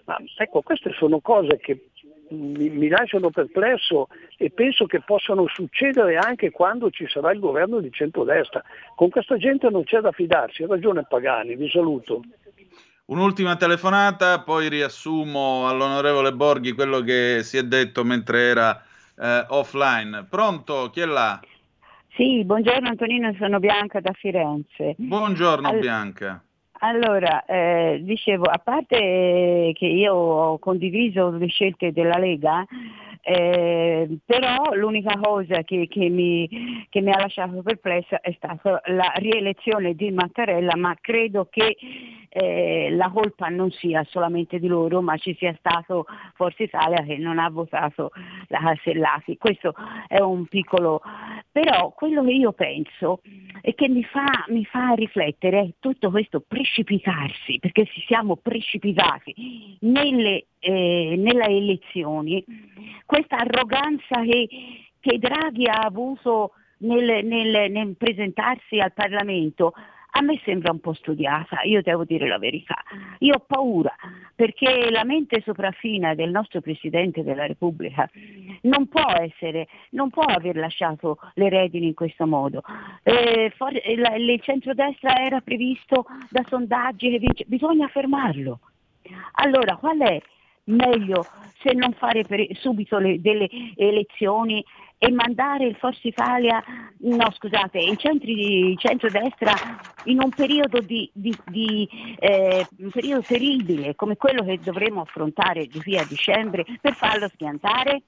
[SPEAKER 9] Ma ecco, queste sono cose che mi, mi, lasciano perplesso e penso che possano succedere anche quando ci sarà il governo di centrodestra. Con questa gente non c'è da fidarsi, ha ragione Pagani, vi saluto.
[SPEAKER 2] Un'ultima telefonata, poi riassumo all'onorevole Borghi quello che si è detto mentre era eh, offline. Pronto? Chi è là?
[SPEAKER 10] Sì, buongiorno Antonino, sono Bianca da Firenze.
[SPEAKER 2] Buongiorno All- Bianca.
[SPEAKER 10] Allora, eh, dicevo, a parte che io ho condiviso le scelte della Lega, eh, però l'unica cosa che, che, mi, che, mi, ha lasciato perplessa è stata la rielezione di Mattarella, ma credo che eh, la colpa non sia solamente di loro, ma ci sia stato Forza Italia che non ha votato la Casellati. Questo è un piccolo... Però quello che io penso e che mi fa, mi fa riflettere è tutto questo precipitarsi, perché ci siamo precipitati nelle, eh, nelle elezioni, questa arroganza che, che Draghi ha avuto nel, nel, nel presentarsi al Parlamento a me sembra un po' studiata, io devo dire la verità. Io ho paura perché la mente sopraffina del nostro Presidente della Repubblica non può essere, non può aver lasciato le redini in questo modo. Eh, for- il, il centrodestra era previsto da sondaggi che vince, bisogna fermarlo. Allora, qual è meglio se non fare per, subito le, delle elezioni e mandare il Forza Italia, no scusate, i centri di centrodestra in un periodo, di, di, di, eh, un periodo terribile come quello che dovremo affrontare di qui a dicembre per farlo schiantare?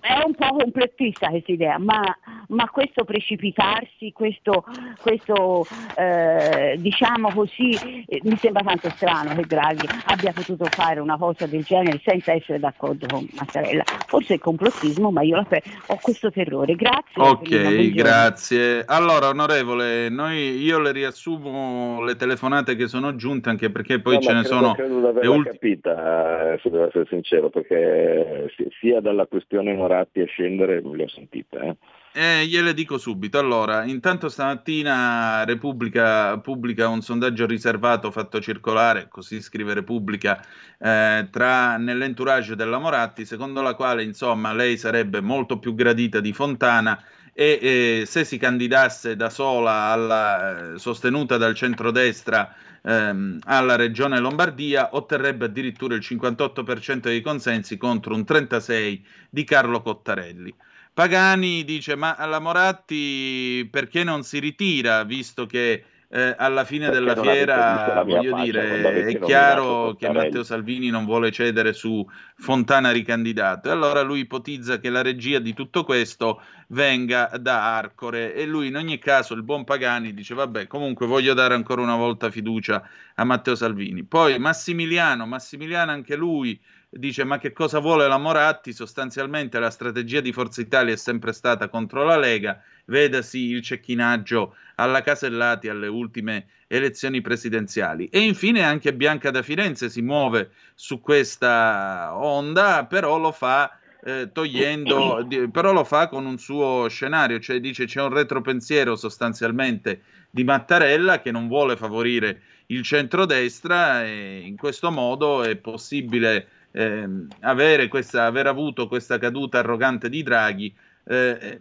[SPEAKER 10] È un po' complettista questa idea, ma, ma questo precipitarsi, questo, questo eh, diciamo così, eh, mi sembra tanto strano che Draghi abbia potuto fare una cosa del genere senza essere d'accordo con Mattarella. Forse è complottismo, ma io la, ho questo terrore. Grazie.
[SPEAKER 2] Ok, grazie. Allora, onorevole, noi, io le riassumo le telefonate che sono giunte, anche perché poi
[SPEAKER 3] no,
[SPEAKER 2] ce ne
[SPEAKER 3] credo,
[SPEAKER 2] sono...
[SPEAKER 3] Credo di averla ulti- capita, eh, se devo essere sincero, perché sia dalla questione Moratti a scendere le ho sentite. Eh.
[SPEAKER 2] Eh, gliele dico subito. Allora, intanto stamattina Repubblica pubblica un sondaggio riservato fatto circolare, così scrive Repubblica, eh, tra, nell'entourage della Moratti, secondo la quale insomma lei sarebbe molto più gradita di Fontana e eh, se si candidasse da sola alla, eh, sostenuta dal centrodestra ehm, alla regione Lombardia otterrebbe addirittura il 58% dei consensi contro un 36% di Carlo Cottarelli. Pagani dice: Ma alla Moratti perché non si ritira, visto che eh, alla fine perché della fiera, voglio dire, è chiaro che Matteo Salvini non vuole cedere su Fontana ricandidato. E allora lui ipotizza che la regia di tutto questo venga da Arcore. E lui, in ogni caso, il buon Pagani dice: Vabbè, comunque voglio dare ancora una volta fiducia a Matteo Salvini. Poi Massimiliano, Massimiliano anche lui dice ma che cosa vuole la Moratti? Sostanzialmente la strategia di Forza Italia è sempre stata contro la Lega, vedasi il cecchinaggio alla Casellati alle ultime elezioni presidenziali. E infine anche Bianca da Firenze si muove su questa onda, però lo fa eh, togliendo, però lo fa con un suo scenario, cioè dice c'è un retropensiero sostanzialmente di Mattarella che non vuole favorire il centrodestra e in questo modo è possibile eh, avere questa, aver avuto questa caduta arrogante di Draghi eh,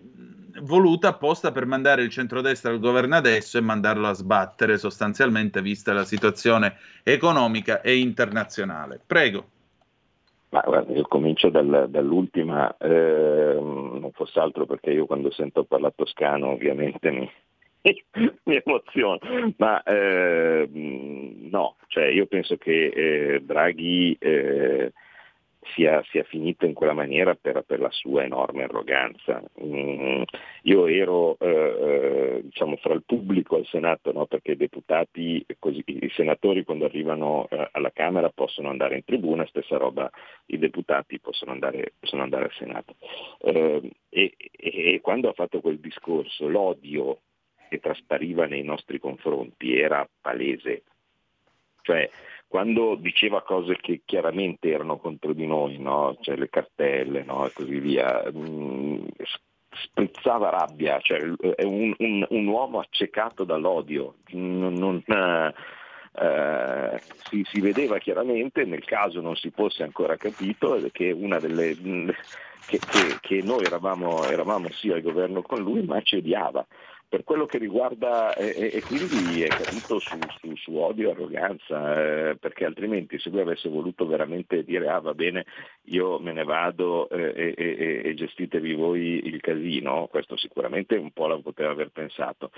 [SPEAKER 2] voluta apposta per mandare il centrodestra al governo adesso e mandarlo a sbattere sostanzialmente vista la situazione economica e internazionale. Prego.
[SPEAKER 3] Ma guarda, io comincio dal, dall'ultima, eh, non fosse altro perché io quando sento parlare toscano ovviamente mi, mi emoziono, ma eh, no, cioè io penso che eh, Draghi eh, sia, sia, finito in quella maniera per, per la sua enorme arroganza. Mm, io ero eh, eh, diciamo fra il pubblico al Senato, no? perché i deputati, così, i senatori quando arrivano eh, alla Camera possono andare in tribuna, stessa roba i deputati possono andare, possono andare al Senato. Eh, e, e quando ha fatto quel discorso l'odio che traspariva nei nostri confronti era palese. Cioè, quando diceva cose che chiaramente erano contro di noi, no? cioè le cartelle no? e così via, mh, mm, sprizzava rabbia, cioè, è un, un, un, uomo accecato dall'odio. Non, non, eh, si, si, vedeva chiaramente, nel caso non si fosse ancora capito, che delle... Che, che, che noi eravamo, eravamo sì al governo con lui, ma ci odiava per quello che riguarda, e, e quindi è caduto su, su, su odio e arroganza, eh, perché altrimenti se lui avesse voluto veramente dire ah va bene, io me ne vado eh, e, e, gestitevi voi il casino, questo sicuramente un po' la poteva aver pensato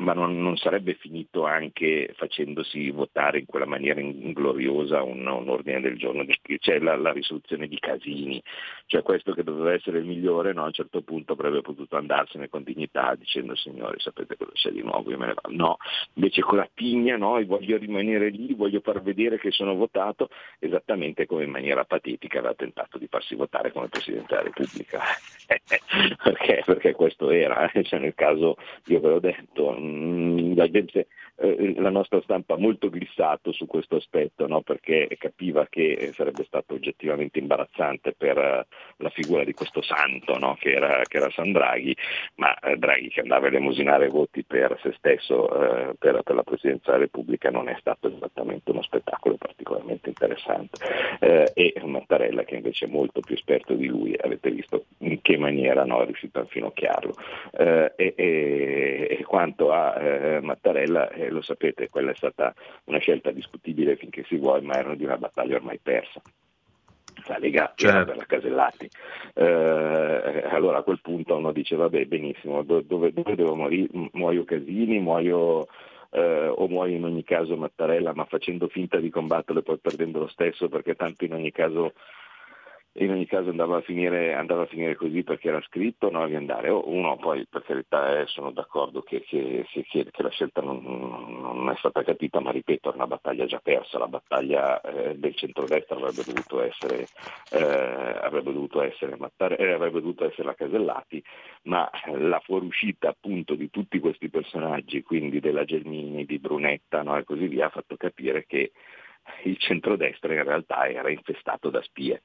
[SPEAKER 3] ma non, non, sarebbe finito anche facendosi votare in quella maniera ingloriosa un, un ordine del giorno, cioè la, la, risoluzione di Casini, cioè questo che doveva essere il migliore, no? a un certo punto avrebbe potuto andarsene con dignità dicendo signori sapete cosa c'è di nuovo, io me ne vado. No, invece con la tigna, no? voglio rimanere lì, voglio far vedere che sono votato, esattamente come in maniera patetica aveva tentato di farsi votare come Presidente della Repubblica, perché, perché, questo era, eh? cioè, nel caso io ve l'ho detto, la gente eh, la nostra stampa molto glissato su questo aspetto, no? perché capiva che sarebbe stato oggettivamente imbarazzante per uh, la figura di questo santo no? che, era, che, era, San Draghi, ma uh, Draghi che andava a elemosinare voti per se stesso, per, per, la Presidenza della Repubblica, non è stato esattamente uno spettacolo particolarmente interessante. e Mattarella, che invece è molto più esperto di lui, avete visto in che maniera no, è riuscito a infinocchiarlo. E, e, e, quanto a Mattarella, lo sapete, quella è stata una scelta discutibile finché si vuole, ma era di una battaglia ormai persa. La Lega certo. per la Casellati. Eh, allora a quel punto uno dice vabbè benissimo, dove, dove devo morire? Muoio Casini, muoio eh, o muoio in ogni caso Mattarella, ma facendo finta di combatterlo e poi perdendo lo stesso perché tanto in ogni caso in ogni caso andava a finire, andava a finire così perché era scritto, no, di andare. Uno poi per carità eh, sono d'accordo che, che, che, che, la scelta non, non, è stata capita, ma ripeto, è una battaglia già persa, la battaglia eh, del centrodestra avrebbe dovuto essere, eh, avrebbe dovuto essere, eh, avrebbe dovuto essere la Casellati, ma la fuoriuscita appunto di tutti questi personaggi, quindi della Gelmini, di Brunetta no, e così via, ha fatto capire che il centrodestra in realtà era infestato da spie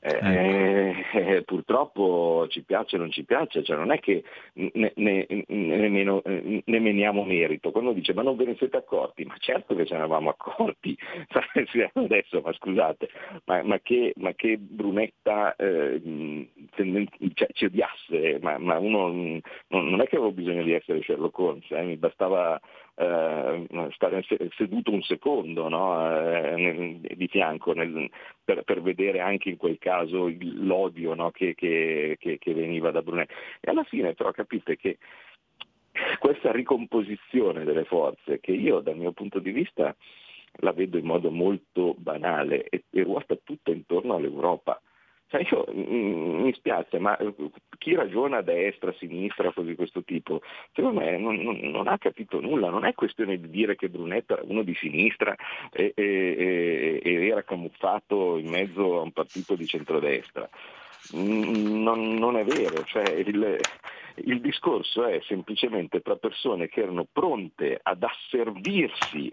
[SPEAKER 3] eh, eh, purtroppo ci piace o non ci piace, cioè non è che ne, ne, nemmeno, ne meniamo merito. Quando dice ma non ve ne siete accorti, ma certo che ce ne eravamo accorti. Adesso, ma scusate, ma, ma, che, ma che, Brunetta eh, cioè, ci odiasse, ma, ma uno non, non, è che avevo bisogno di essere Sherlock Holmes, eh, mi bastava eh, stare seduto un secondo no? eh, di fianco nel, per, per, vedere anche in quel caso l'odio no? che, che, che, che, veniva da Brunello. E alla fine però capite che questa ricomposizione delle forze, che io dal mio punto di vista la vedo in modo molto banale e, e ruota tutto intorno all'Europa. Cioè io, mm, mi spiace, ma eh, chi ragiona a destra, a sinistra, cose di questo tipo, secondo me non, non, non, ha capito nulla, non è questione di dire che Brunetto era uno di sinistra e, e, e era camuffato in mezzo a un partito di centrodestra. Mm, non, non è vero, cioè il, il discorso è semplicemente tra persone che erano pronte ad asservirsi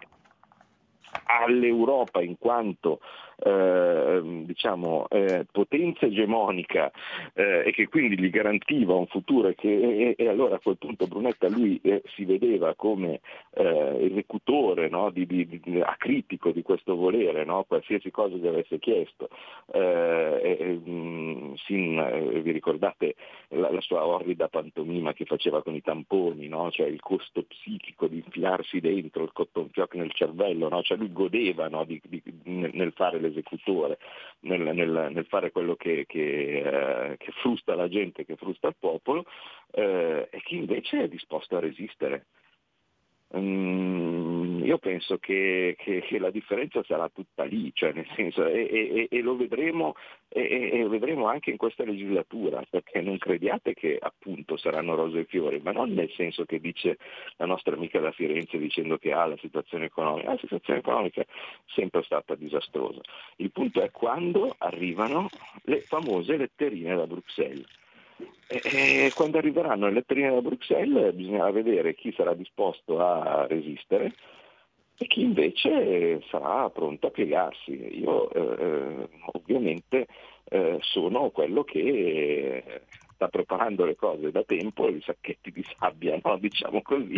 [SPEAKER 3] all'Europa in quanto eh, diciamo, eh, potenza egemonica eh, e che quindi gli garantiva un futuro e, che, e, e allora a quel punto Brunetta lui eh, si vedeva come eh, esecutore no, di, di, di, acritico di questo volere, no, qualsiasi cosa gli avesse chiesto. Mh, mm, sin, vi ricordate la, la, sua orrida pantomima che faceva con i tamponi, no? cioè il costo psichico di infilarsi dentro il cotton fioc nel cervello, cioè lui godeva nel fare l'esecutore, nel, nel, nel fare quello che, che, eh, che, frusta la gente, che frusta il popolo, eh, e chi invece è disposto a resistere. Mm, io penso che, che, che, la differenza sarà tutta lì, cioè senso, e, e, e, lo vedremo, e, vedremo, anche in questa legislatura, perché non crediate che appunto saranno rose e fiori, ma non nel senso che dice la nostra amica da Firenze dicendo che ah, la situazione economica, la situazione economica è sempre stata disastrosa. Il punto è quando arrivano le famose letterine da Bruxelles e quando arriveranno le letterine da Bruxelles bisognerà vedere chi sarà disposto a resistere e chi invece sarà pronto a piegarsi. Io eh, ovviamente eh, sono quello che sta preparando le cose da tempo, i sacchetti di sabbia, no? diciamo così,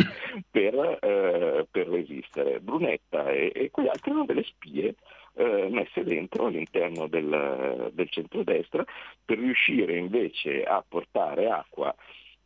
[SPEAKER 3] per, eh, per resistere. Brunetta e, e quegli altri erano delle spie eh, messe dentro all'interno del, del centrodestra per riuscire invece a portare acqua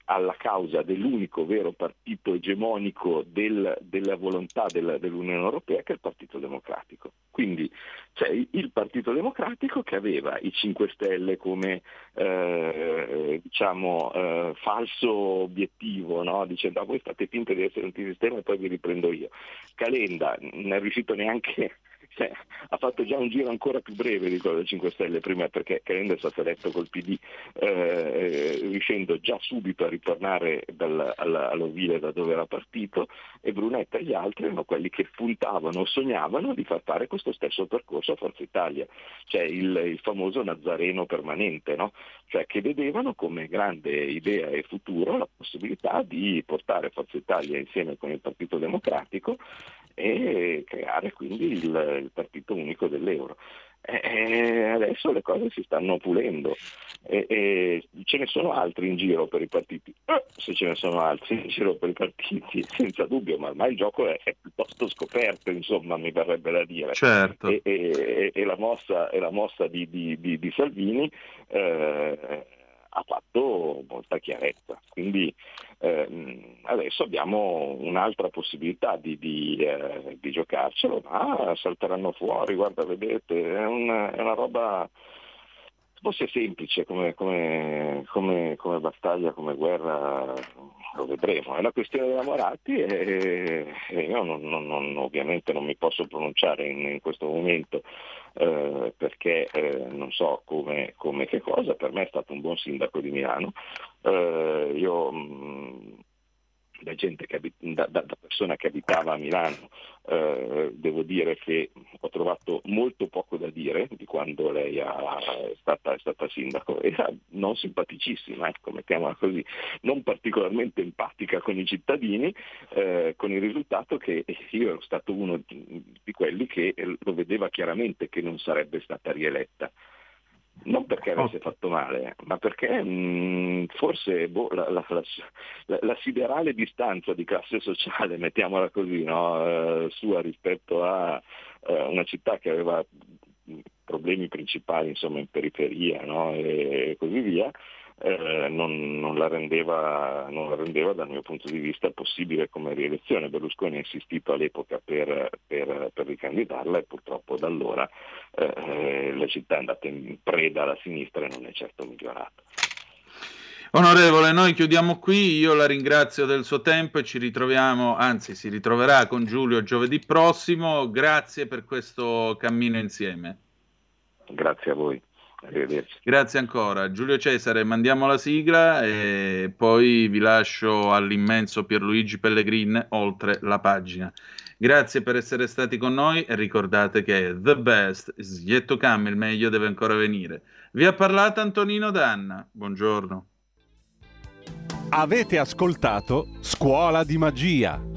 [SPEAKER 3] alla causa dell'unico vero partito egemonico del, della volontà della, dell'Unione Europea che è il Partito Democratico. Quindi c'è il Partito Democratico che aveva i 5 Stelle come eh, diciamo, eh, falso obiettivo, no? dicendo ah, voi state finti di essere un sistema e poi vi riprendo io. Calenda non è riuscito neanche cioè, ha fatto già un giro ancora più breve di quello del 5 Stelle prima perché Calenda è stato eletto col PD eh, riuscendo già subito a ritornare dal, alla, all'ovile da dove era partito e Brunetta e gli altri erano quelli che puntavano, sognavano di far fare questo stesso percorso a Forza Italia, cioè il, il famoso Nazareno permanente, no? cioè che vedevano come grande idea e futuro la possibilità di portare Forza Italia insieme con il Partito Democratico e creare quindi il, il partito unico dell'euro. E adesso le cose si stanno pulendo e, e ce ne sono altri in giro per i partiti, eh, se ce ne sono altri in giro per i partiti, senza dubbio, ma ormai il gioco è, è piuttosto scoperto, insomma, mi verrebbe da dire.
[SPEAKER 2] Certo.
[SPEAKER 3] E, e, e la mossa, la mossa di, di, di, di Salvini eh, ha fatto molta chiarezza. Quindi ehm, adesso abbiamo un'altra possibilità di, di, eh, di, giocarcelo, ma salteranno fuori, guarda, vedete, è una, è una roba forse semplice come, come, come, come, battaglia, come guerra, lo vedremo. È la questione della Moratti e, e io non, non, non, ovviamente non mi posso pronunciare in, in questo momento eh, perché eh, non so come, che cosa, per me è stato un buon sindaco di Milano. Eh, io mh, da, abit- da, da, persona che abitava a Milano, eh, devo dire che ho trovato molto poco da dire di quando lei ha, è, stata, è, stata, sindaco. Era non simpaticissima, ecco, mettiamola così, non particolarmente empatica con i cittadini, eh, con il risultato che io ero stato uno di quelli che lo vedeva chiaramente che non sarebbe stata rieletta non perché avesse fatto male, ma perché mh, mm, forse boh, la, la, la, la, siderale distanza di classe sociale, mettiamola così, no? eh, sua rispetto a eh, una città che aveva problemi principali insomma, in periferia no? e così via, eh, non, non, la rendeva, non, la rendeva, dal mio punto di vista possibile come rielezione. Berlusconi ha insistito all'epoca per, per, per ricandidarla e purtroppo da allora eh, la città è andata in preda alla sinistra e non è certo migliorata.
[SPEAKER 2] Onorevole, noi chiudiamo qui, io la ringrazio del suo tempo e ci ritroviamo, anzi si ritroverà con Giulio giovedì prossimo, grazie per questo cammino insieme.
[SPEAKER 3] Grazie a voi.
[SPEAKER 2] Arrivederci. Grazie ancora. Giulio Cesare, mandiamo la sigla e poi vi lascio all'immenso Pierluigi Pellegrin oltre la pagina. Grazie per essere stati con noi e ricordate che the best is yet to come, il meglio deve ancora venire. Vi ha parlato Antonino Danna. Buongiorno.
[SPEAKER 4] Avete ascoltato Scuola di Magia